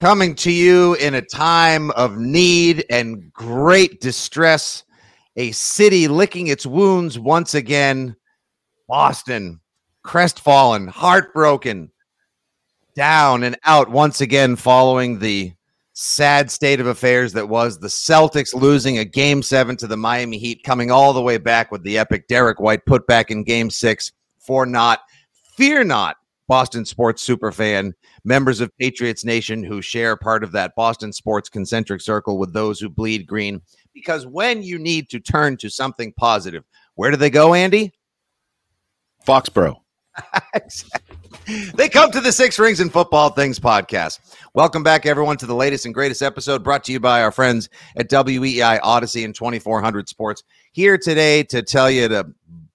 Coming to you in a time of need and great distress, a city licking its wounds once again. Boston, crestfallen, heartbroken, down and out once again following the sad state of affairs that was the Celtics losing a game seven to the Miami Heat, coming all the way back with the epic Derrick White put back in game six for not. Fear not, Boston sports superfan, members of Patriots Nation who share part of that Boston sports concentric circle with those who bleed green. Because when you need to turn to something positive, where do they go, Andy? Foxborough. they come to the Six Rings and Football Things podcast. Welcome back, everyone, to the latest and greatest episode brought to you by our friends at WEEI Audacy and 2400 Sports. Here today to tell you to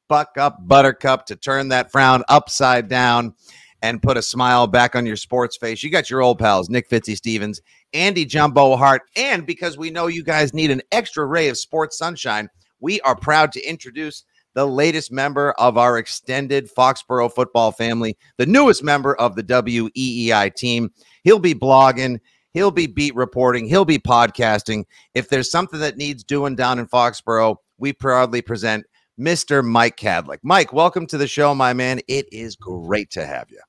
buck up, Buttercup, to turn that frown upside down and put a smile back on your sports face. You got your old pals, Nick Fitzy Stevens, Andy Jumbo Hart, and because we know you guys need an extra ray of sports sunshine, we are proud to introduce the latest member of our extended Foxborough football family, the newest member of the WEEI team. He'll be blogging, he'll be beat reporting, he'll be podcasting. If there's something that needs doing down in Foxborough, we proudly present Mr. Mike Kadlick. Mike, welcome to the show, my man. It is great to have you.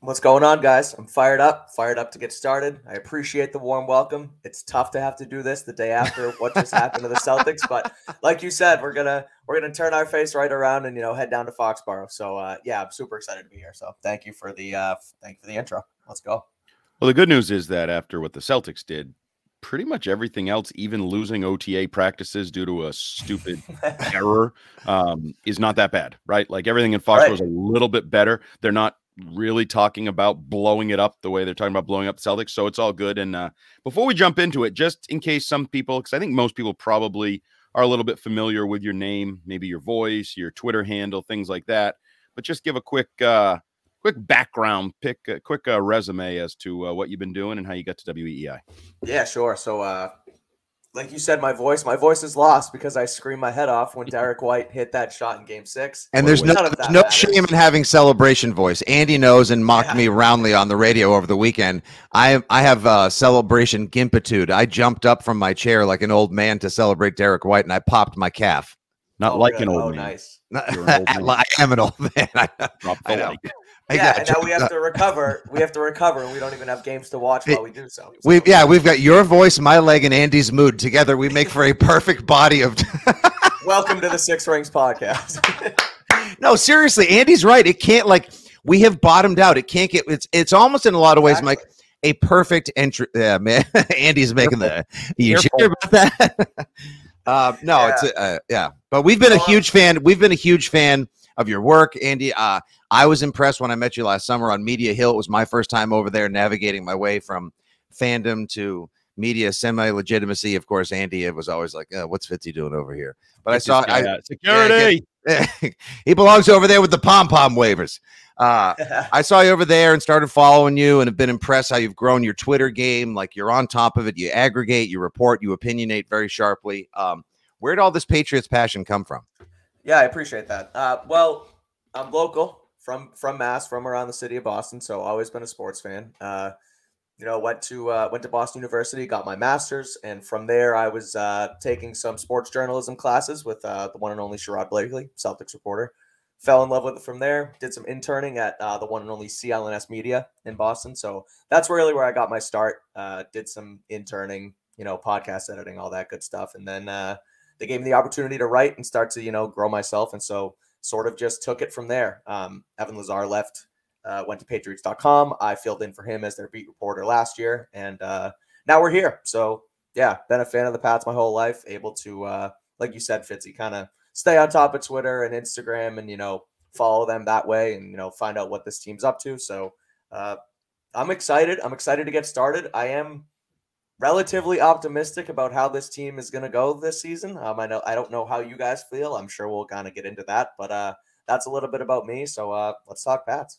What's going on, guys? I'm fired up, fired up to get started. I appreciate the warm welcome. It's tough to have to do this the day after what just happened to the Celtics, but like you said, we're gonna we're gonna turn our face right around and you know head down to Foxborough. So uh, yeah, I'm super excited to be here. So thank you for the uh, thank you for the intro. Let's go. Well, the good news is that after what the Celtics did, pretty much everything else, even losing OTA practices due to a stupid error, um, is not that bad, right? Like everything in Foxborough right. is a little bit better. They're not really talking about blowing it up the way they're talking about blowing up Celtics. So it's all good. And uh, before we jump into it, just in case some people, because I think most people probably are a little bit familiar with your name, maybe your voice, your Twitter handle, things like that. But just give a quick, uh, quick background, pick a quick uh, resume as to uh, what you've been doing and how you got to WEEI. Yeah, sure. So uh, like you said, my voice, my voice is lost because I screamed my head off when Derrick White hit that shot in Game Six. And there's no, there's no shame in having celebration voice. Andy knows and mocked yeah. me roundly on the radio over the weekend. I I have a celebration gimpitude. I jumped up from my chair like an old man to celebrate Derrick White, and I popped my calf. Not oh, like good. an old man. oh, man. Nice. I am an old man. I, I know yeah, and now we have to recover. We have to recover, and we don't even have games to watch while we do so. so. We yeah, we've got your voice, my leg, and Andy's mood together. We make for a perfect body of. Welcome to the Six Rings podcast. no, seriously, Andy's right. It can't like we have bottomed out. It can't get. It's it's almost in a lot of ways, exactly. Mike, a perfect entry. Yeah, man. Andy's making the. You sure about that? uh, no, yeah. it's uh, yeah, but we've been a huge fan. We've been a huge fan of your work, Andy. Uh, I was impressed when I met you last summer on Media Hill. It was my first time over there navigating my way from fandom to media semi legitimacy. Of course, Andy it was always like, oh, "What's Fitzy doing over here?" But I saw I, security. Yeah, he belongs over there with the pom pom wavers. Uh, I saw you over there and started following you, and have been impressed how you've grown your Twitter game. Like you're on top of it. You aggregate, you report, you opinionate very sharply. Um, where did all this Patriots passion come from? Yeah, I appreciate that. Uh, well, I'm local from from Mass, from around the city of Boston, so always been a sports fan. Uh, you know, went to uh, went to Boston University, got my master's, and from there I was uh, taking some sports journalism classes with uh, the one and only Sherrod Blakely, Celtics reporter. fell in love with it from there. Did some interning at uh, the one and only CLNS Media in Boston. So that's really where I got my start. Uh, did some interning, you know, podcast editing, all that good stuff. And then uh, they gave me the opportunity to write and start to, you know, grow myself. And so sort of just took it from there. Um, Evan Lazar left, uh, went to Patriots.com. I filled in for him as their beat reporter last year. And uh, now we're here. So yeah, been a fan of the Pats my whole life, able to, uh, like you said, Fitzy, kind of stay on top of Twitter and Instagram and, you know, follow them that way and, you know, find out what this team's up to. So uh, I'm excited. I'm excited to get started. I am relatively optimistic about how this team is going to go this season. Um, I know I don't know how you guys feel. I'm sure we'll kind of get into that, but uh, that's a little bit about me. So uh, let's talk Pats.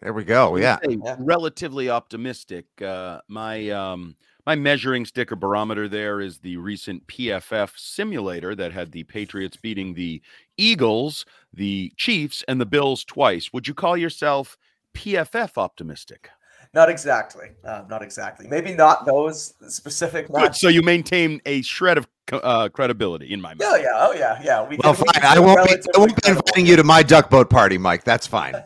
There we go. Yeah. yeah. Relatively optimistic. Uh, my um, my measuring stick or barometer there is the recent PFF simulator that had the Patriots beating the Eagles, the Chiefs, and the Bills twice. Would you call yourself PFF optimistic? Not exactly. Uh, not exactly. Maybe not those specific. Good. So you maintain a shred of uh, credibility in my mind. Oh yeah. Oh yeah. Yeah. We well, fine. I won't be. I won't be inviting you to my duck boat party, Mike. That's fine.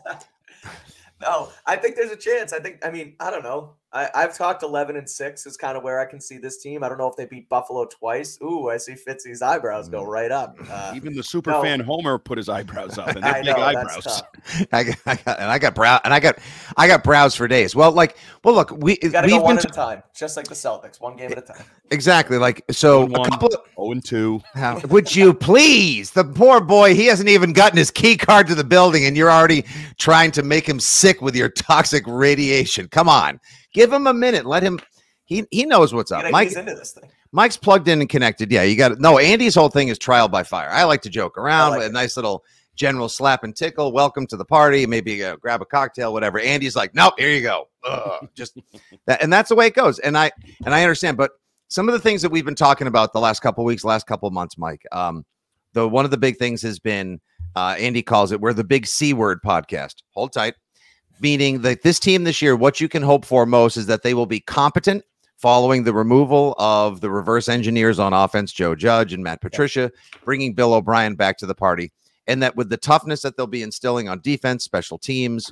no, I think there's a chance. I think. I mean, I don't know. I, I've talked 11 and 6 is kind of where I can see this team. I don't know if they beat Buffalo twice. Ooh, I see Fitzy's eyebrows go mm. right up. Uh, Even the super no. fan Homer put his eyebrows up, and they're big know, eyebrows. I got, I got, and I got brow, and I got, I got brows for days. Well, like, well, look, we got to go one at t- a time, just like the Celtics, one game at a time. Exactly. Like, so one, a couple of, oh and two. How, would you please? The poor boy, he hasn't even gotten his key card to the building, and you're already trying to make him sick with your toxic radiation. Come on. Give him a minute. Let him. He he knows what's up. Mike into this thing. Mike's plugged in and connected. Yeah, you got it. No, Andy's whole thing is trial by fire. I like to joke around. Like a nice little general slap and tickle. Welcome to the party. Maybe uh, grab a cocktail, whatever. Andy's like, nope, here you go. Ugh, just that, and that's the way it goes. And I and I understand, but some of the things that we've been talking about the last couple weeks, last couple months, Mike. Um, the one of the big things has been uh, Andy calls it we're the big C word podcast. Hold tight meaning that this team this year, what you can hope for most is that they will be competent following the removal of the reverse engineers on offense, Joe Judge and Matt Patricia, bringing Bill O'Brien back to the party. And that with the toughness that they'll be instilling on defense, special teams,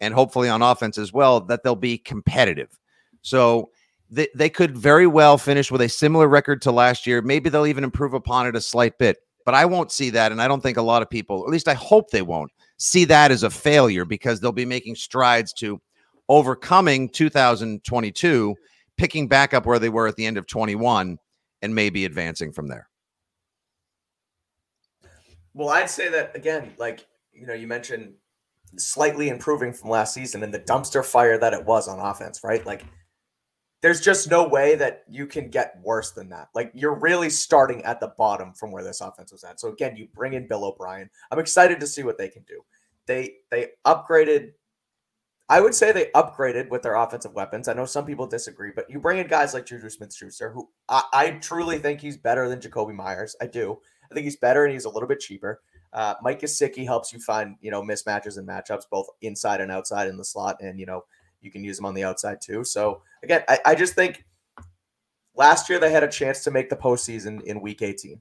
and hopefully on offense as well, that they'll be competitive. So they, they could very well finish with a similar record to last year. Maybe they'll even improve upon it a slight bit, but I won't see that. And I don't think a lot of people, at least I hope they won't, see that as a failure because they'll be making strides to overcoming 2022, picking back up where they were at the end of 21, and maybe advancing from there. Well, I'd say that again, like, you know, you mentioned slightly improving from last season and the dumpster fire that it was on offense, right? Like, there's just no way that you can get worse than that. Like you're really starting at the bottom from where this offense was at. So again, you bring in Bill O'Brien. I'm excited to see what they can do. They they upgraded. I would say they upgraded with their offensive weapons. I know some people disagree, but you bring in guys like Juju Smith Schuster, who I, I, truly think he's better than Jakobi Meyers. I do. I think he's better and he's a little bit cheaper. Uh, Mike Gesicki helps you find, you know, mismatches and matchups both inside and outside in the slot. And, you know, you can use them on the outside too. So again, I, I just think last year they had a chance to make the postseason in week 18.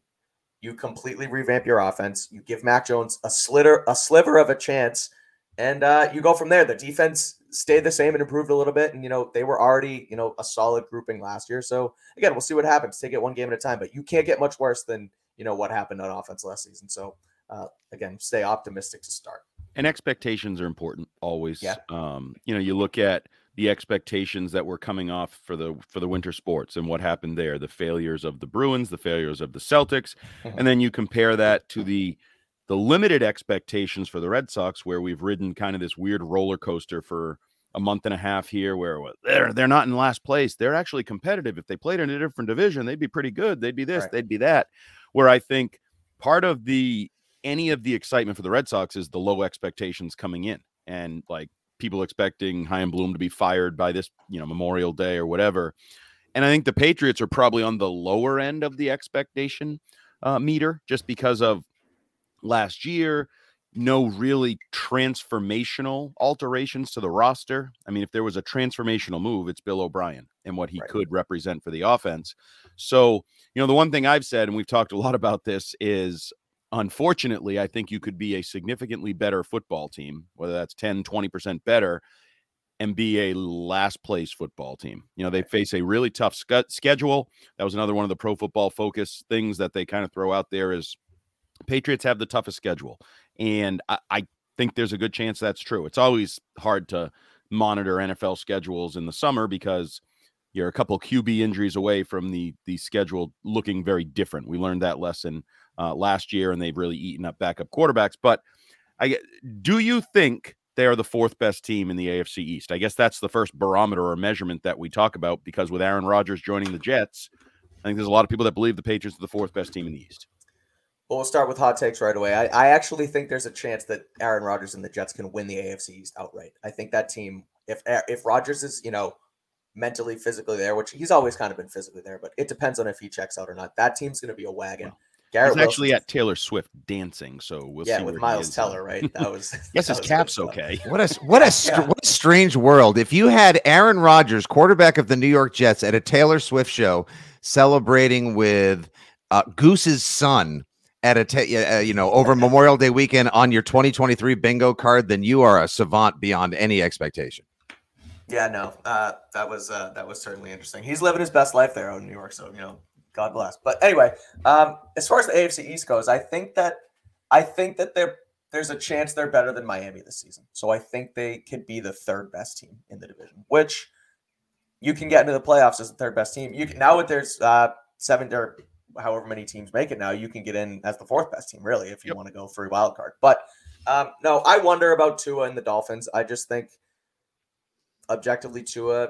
You completely revamp your offense. You give Mac Jones a slitter, a sliver of a chance, and uh, you go from there. The defense stayed the same and improved a little bit, and you know they were already you know a solid grouping last year. So again, we'll see what happens. Take it one game at a time, but you can't get much worse than you know what happened on offense last season. So uh, again, stay optimistic to start. And expectations are important always. Yeah. Um, you know, you look at the expectations that were coming off for the for the winter sports and what happened there, the failures of the Bruins, the failures of the Celtics, mm-hmm. and then you compare that to the the limited expectations for the Red Sox, where we've ridden kind of this weird roller coaster for a month and a half here, where they're they're not in last place. They're actually competitive. If they played in a different division, they'd be pretty good. They'd be this, right. they'd be that. Where I think part of the any of the excitement for the Red Sox is the low expectations coming in. And like people expecting Chaim Bloom to be fired by this, you know, Memorial Day or whatever. And I think the Patriots are probably on the lower end of the expectation uh, meter just because of last year, no really transformational alterations to the roster. I mean, if there was a transformational move, it's Bill O'Brien and what he right. could represent for the offense. So, you know, the one thing I've said, and we've talked a lot about this, is unfortunately, I think you could be a significantly better football team, whether that's 10, 20% better, and be a last place football team. You know, they face a really tough sc- schedule. That was another one of the pro football focus things that they kind of throw out there is Patriots have the toughest schedule. And I, I think there's a good chance that's true. It's always hard to monitor NFL schedules in the summer because you're a couple QB injuries away from the the schedule looking very different. We learned that lesson uh, last year, and they've really eaten up backup quarterbacks. But I do you think they are the fourth best team in the AFC East? I guess that's the first barometer or measurement that we talk about because with Aaron Rodgers joining the Jets, I think there's a lot of people that believe the Patriots are the fourth best team in the East. Well, we'll start with hot takes right away. I, I actually think there's a chance that Aaron Rodgers and the Jets can win the AFC East outright. I think that team, if if Rodgers is, you know, mentally, physically there, which he's always kind of been physically there, but it depends on if he checks out or not. That team's going to be a wagon. Garrett he's actually at Taylor Swift dancing, so we'll yeah, see. with Miles Teller, right? That was yes, that his cap's okay. What a what a yeah. what a strange world. If you had Aaron Rodgers, quarterback of the New York Jets, at a Taylor Swift show, celebrating with uh, Goose's son at a t- uh, you know over Memorial Day weekend on your 2023 bingo card, then you are a savant beyond any expectation. Yeah, no, uh, that was uh, that was certainly interesting. He's living his best life there in New York, so you know, God bless. But anyway, um, as far as the AFC East goes, I think that I think that there there's a chance they're better than Miami this season. So I think they could be the third best team in the division, which you can get into the playoffs as the third best team. You can now with there's uh, seven or however many teams make it now, you can get in as the fourth best team, really, if you yep. want to go for a wild card. But um, no, I wonder about Tua and the Dolphins. I just think objectively Tua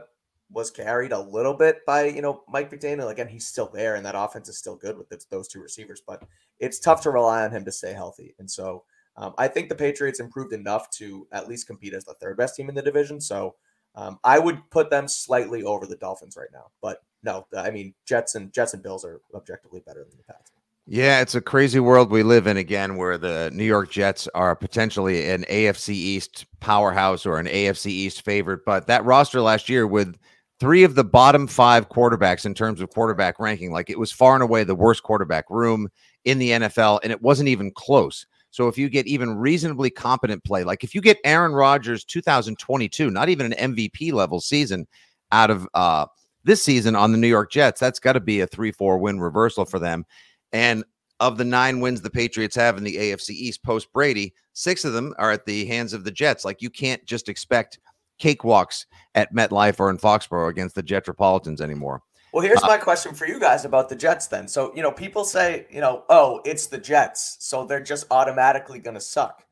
was carried a little bit by you know Mike McDaniel. Again, he's still there, and that offense is still good with those two receivers. But it's tough to rely on him to stay healthy, and so um, I think the Patriots improved enough to at least compete as the third best team in the division. So um, I would put them slightly over the Dolphins right now. But no, I mean Jets and Jets and Bills are objectively better than the Pats. Yeah, it's a crazy world we live in again, where the New York Jets are potentially an AFC East powerhouse or an AFC East favorite. But that roster last year with three of the bottom five quarterbacks in terms of quarterback ranking, like it was far and away the worst quarterback room in the NFL, and it wasn't even close. So if you get even reasonably competent play, like if you get Aaron Rodgers 2022, not even an MVP level season out of uh, this season on the New York Jets, that's got to be a 3 4 win reversal for them. And of the nine wins the Patriots have in the AFC East post Brady, six of them are at the hands of the Jets. Like you can't just expect cakewalks at MetLife or in Foxborough against the Jetropolitans anymore. Well, here's uh, my question for you guys about the Jets then. So, you know, people say, you know, oh, it's the Jets, so they're just automatically going to suck.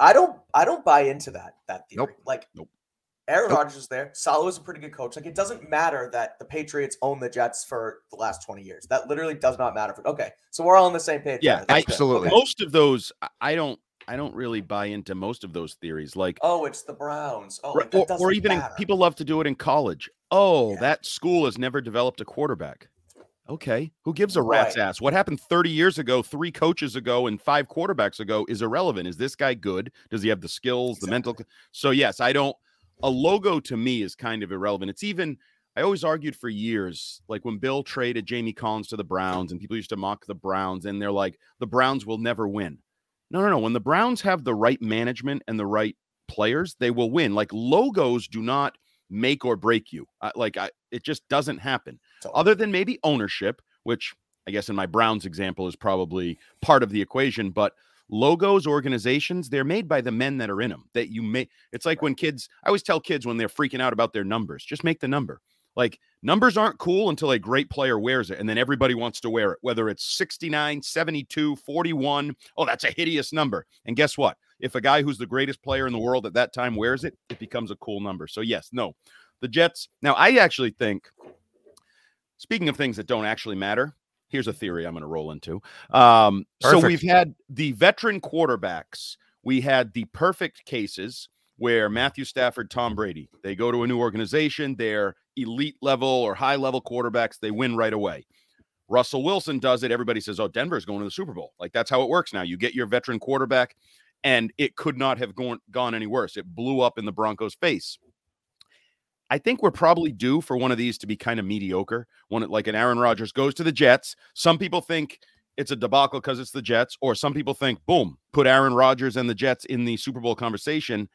I don't I don't buy into that that theory. Nope. Like nope. Aaron nope. Rodgers is there. Saleh is a pretty good coach. Like it doesn't matter that the Patriots own the Jets for the last 20 years. That literally does not matter. For, okay, so we're all on the same page. Yeah, absolutely. Okay. Most of those, I don't, I don't really buy into most of those theories. Like, oh, it's the Browns. Oh, like, or, or, even in, people love to do it in college. Oh, yeah. that school has never developed a quarterback. Okay, who gives a rat's right. ass? What happened 30 years ago, three coaches ago, and five quarterbacks ago is irrelevant. Is this guy good? Does he have the skills, exactly. the mental? So yes, I don't a logo to me is kind of irrelevant. It's even I always argued for years, like when Bill traded Jamie Collins to the Browns, and people used to mock the Browns, and they're like, the Browns will never win. No, no, no. When the Browns have the right management and the right players, they will win. Like logos do not make or break you. Uh, like I, it just doesn't happen. So, Other than maybe ownership, which I guess in my Browns example is probably part of the equation, but logos organizations they're made by the men that are in them that you make it's like when kids i always tell kids when they're freaking out about their numbers just make the number like numbers aren't cool until a great player wears it and then everybody wants to wear it whether it's 69 72 41 oh that's a hideous number and guess what if a guy who's the greatest player in the world at that time wears it it becomes a cool number so yes no the jets now i actually think speaking of things that don't actually matter here's a theory I'm going to roll into. Um, so we've had the veteran quarterbacks. We had the perfect cases where Matthew Stafford, Tom Brady, they go to a new organization, they're elite level or high level quarterbacks, they win right away. Russell Wilson does it. Everybody says, "Oh, Denver's going to the Super Bowl." Like that's how it works now. You get your veteran quarterback, and it could not have gone gone any worse. It blew up in the Broncos' face. I think we're probably due for one of these to be kind of mediocre. One like an Aaron Rodgers goes to the Jets. Some people think it's a debacle because it's the Jets, or some people think, boom, put Aaron Rodgers and the Jets in the Super Bowl conversation.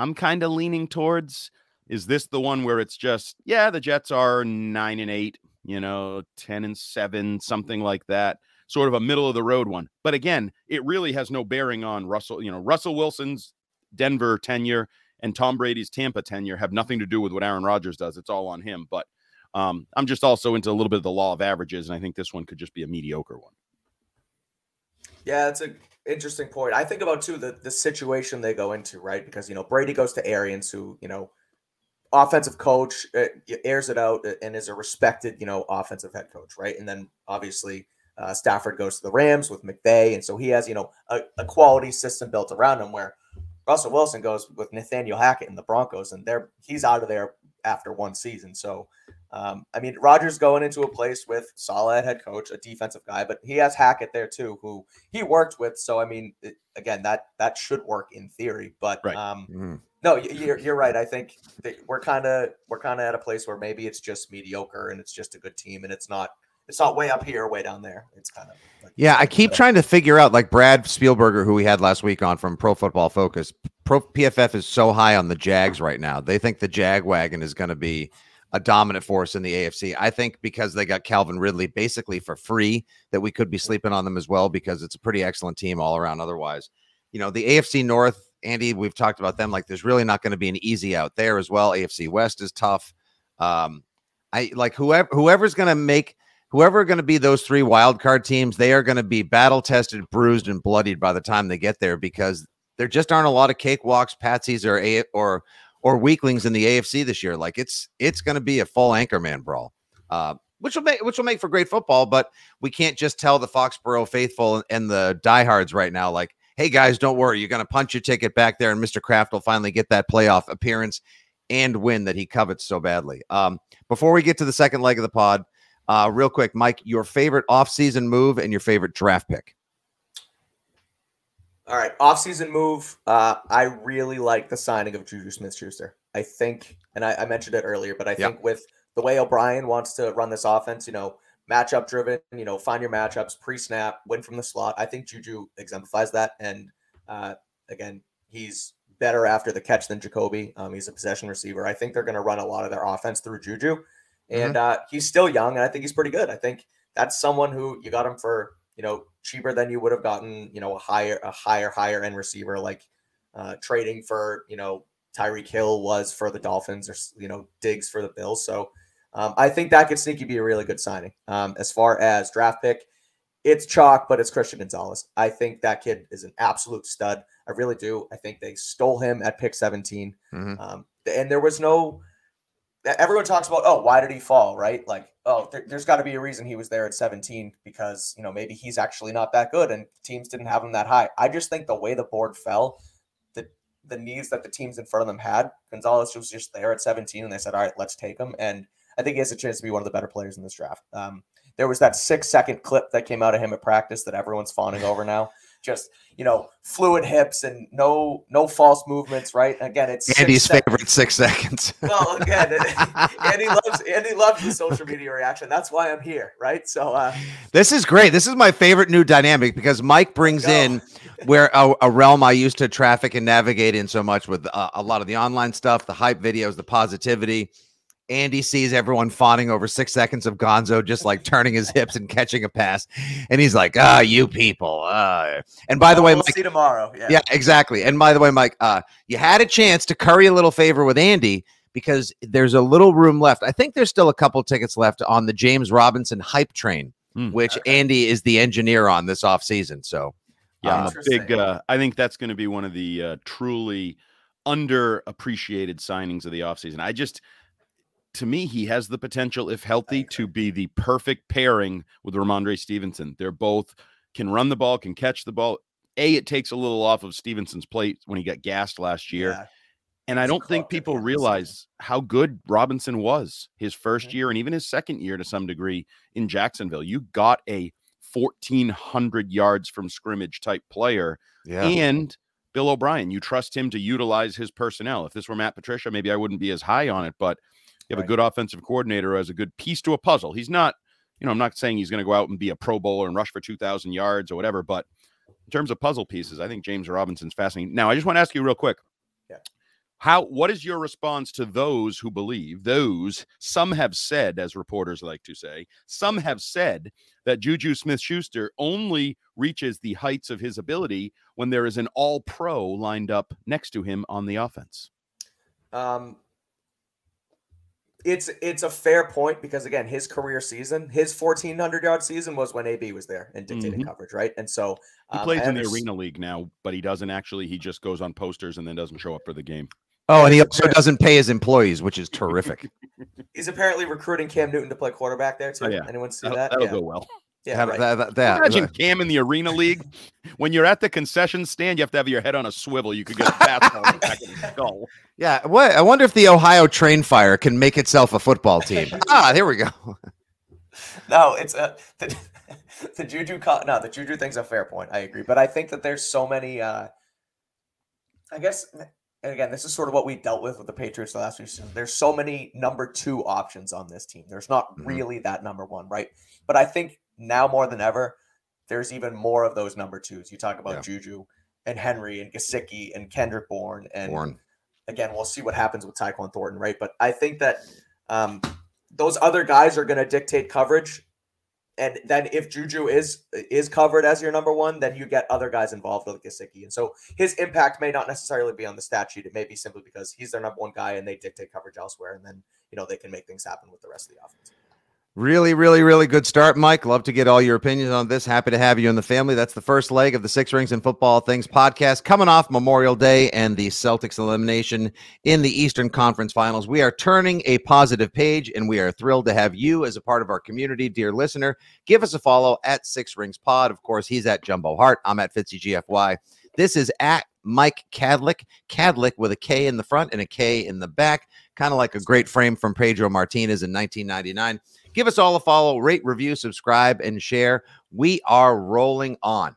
I'm kind of leaning towards is this the one where it's just, yeah, the Jets are nine and eight, you know, 10 and seven, something like that, sort of a middle of the road one. But again, it really has no bearing on Russell, you know, Russell Wilson's Denver tenure and Tom Brady's Tampa tenure have nothing to do with what Aaron Rodgers does. It's all on him. But um, I'm just also into a little bit of the law of averages, and I think this one could just be a mediocre one. Yeah, it's a interesting point. I think about too the the situation they go into, right? Because you know Brady goes to Arians, who you know offensive coach uh, airs it out uh, and is a respected you know offensive head coach, right? And then obviously uh, Stafford goes to the Rams with McVay, and so he has you know a, a quality system built around him. Where Russell Wilson goes with Nathaniel Hackett in the Broncos, and they're he's out of there after one season. So um, I mean, Rodgers going into a place with solid head coach, a defensive guy, but he has Hackett there too, who he worked with. So I mean, it, again, that that should work in theory. But right. um, mm. no, you're you're right. I think we're kind of we're kind of at a place where maybe it's just mediocre and it's just a good team, and it's not it's not way up here, way down there. It's kind of like yeah. I keep trying to figure out like Brad Spielberger, who we had last week on from Pro Football Focus. Pro PFF is so high on the Jags right now. They think the Jag wagon is going to be a dominant force in the AFC. I think because they got Calvin Ridley basically for free, that we could be sleeping on them as well because it's a pretty excellent team all around. Otherwise, you know, the AFC North, Andy, we've talked about them. Like, there's really not going to be an easy out there as well. AFC West is tough. Um, I like whoever whoever's going to make whoever are going to be those three wild card teams. They are going to be battle tested, bruised, and bloodied by the time they get there because there just aren't a lot of cakewalks, patsies, or or or weaklings in the AFC this year. Like it's it's going to be a full anchorman brawl, uh, which will make which will make for great football. But we can't just tell the Foxborough faithful and the diehards right now, like, hey guys, don't worry, you're going to punch your ticket back there, and Mr. Kraft will finally get that playoff appearance and win that he covets so badly. Um, before we get to the second leg of the pod, uh, real quick, Mike, your favorite offseason move and your favorite draft pick. All right, offseason move. Uh, I really like the signing of Juju Smith Schuster. I think, and I, I, mentioned it earlier, but I think with the way O'Brien wants to run this offense, you know, matchup driven, you know, find your matchups, pre snap, win from the slot. I think Juju exemplifies that. And uh, again, he's better after the catch than Jakobi. Um, he's a possession receiver. I think they're going to run a lot of their offense through Juju. And mm-hmm. uh, he's still young, and I think he's pretty good. I think that's someone who you got him for you know, cheaper than you would have gotten, you know, a higher, a higher, higher end receiver like uh, trading for, you know, Tyreek Hill was for the Dolphins or, you know, Diggs for the Bills. So um, I think that could sneaky be a really good signing. Um, as far as draft pick, it's chalk, but it's Christian Gonzalez. I think that kid is an absolute stud. I really do. I think they stole him at pick 17. Mm-hmm. Um, and there was no, everyone talks about, oh, why did he fall? Right? Like, oh, there, has got to be a reason he was there at 17 because you know maybe he's actually not that good and teams didn't have him that high. I just think the way the board fell, the the needs that the teams in front of them had, Gonzalez was just there at 17, and they said, all right, let's take him. And I think he has a chance to be one of the better players in this draft. Um, there was that six second clip that came out of him at practice that everyone's fawning over now just you know fluid hips and no no false movements. Right? Again, it's Andy's favorite six seconds. well, again, Andy loves Andy loves the social media reaction. That's why I'm here. Right? So uh, this is great. This is my favorite new dynamic because Mike brings in where a, a, realm I used to traffic and navigate in so much with uh, a lot of the online stuff, the hype videos, the positivity Andy sees everyone fawning over six seconds of Gonzo just like turning his hips and catching a pass, and he's like, "Ah, you people." Uh. And by the way, we'll Mike, see tomorrow. Yeah. yeah, exactly. And by the way, Mike, uh, you had a chance to curry a little favor with Andy because there's a little room left. I think there's still a couple tickets left on the James Robinson hype train, mm, which okay. Andy is the engineer on this off season. So, yeah, uh, big. Uh, I think that's going to be one of the uh, truly underappreciated signings of the offseason. I just to me, he has the potential, if healthy, to be the perfect pairing with Rhamondre Stevenson. They're both can run the ball, can catch the ball. A, it takes a little off of Stevenson's plate when he got gassed last year. Yeah. And I don't think people realize how good Robinson was his 1st mm-hmm. year and even his second year to some degree in Jacksonville. You got a 1400 yards from scrimmage type player. Yeah. And Bill O'Brien, you trust him to utilize his personnel. If this were Matt Patricia, maybe I wouldn't be as high on it, but you have right. a good offensive coordinator as a good piece to a puzzle. He's not you know, I'm not saying he's going to go out and be a Pro Bowler and rush for 2,000 yards or whatever, but in terms of puzzle pieces, I think James Robinson's fascinating. Now, I just want to ask you real quick. Yeah. How what is your response to those who believe those some have said as reporters like to say some have said that Juju Smith-Schuster only reaches the heights of his ability when there is an all pro lined up next to him on the offense Um, it's it's a fair point because again, his career season, his fourteen hundred yard season was when AB was there and dictating Mhm. coverage, right? And so he um, plays in the arena league now but he doesn't actually he just goes on posters and then doesn't show up for the game Oh, and he also doesn't pay his employees, which is terrific. He's apparently recruiting Cam Newton to play quarterback there too. Oh, yeah. Anyone see that'll, that? that'll yeah. go well yeah, That- right. that- that- that- Imagine Cam in the arena league. When you're at the concession stand, you have to have your head on a swivel. You could get a fastball in the back of the skull. yeah. What? I wonder if the Ohio Train Fire can make itself a football team. ah, there we go. No, it's a the, the Juju. Co- no, the Juju thing's a fair point. I agree, but I think that there's so many. uh I guess, and again, this is sort of what we dealt with with the Patriots the last few seasons. There's so many number two options on this team. There's not Mhm. really that number one, right? But I think now more than ever, there's even more of those number twos. You talk about Yeah. Juju and Henry and Gesicki and Kendrick Bourne and Born. again, we'll see what happens with Tyquan Thornton, right? But I think that um, those other guys are going to dictate coverage, and then if Juju is is covered as your number one, then you get other guys involved with Gesicki, and so his impact may not necessarily be on the stat sheet. It may be simply because he's their number one guy, and they dictate coverage elsewhere, and then you know they can make things happen with the rest of the offense. Really, really, really good start, Mike. Love to get all your opinions on this. Happy to have you in the family. That's the first leg of the Six Rings and Football Things podcast coming off Memorial Day and the Celtics elimination in the Eastern Conference Finals. We are turning a positive page and we are thrilled to have you as a part of our community, dear listener. Give us a follow at Six Rings Pod. Of course, he's at Jumbo Hart. I'm at Fitzy GFY. This is at Mike Kadlick, Kadlick with a K in the front and a K in the back, kind of like a great frame from Pedro Martinez in 1999. Give us all a follow, rate, review, subscribe, and share. We are rolling on.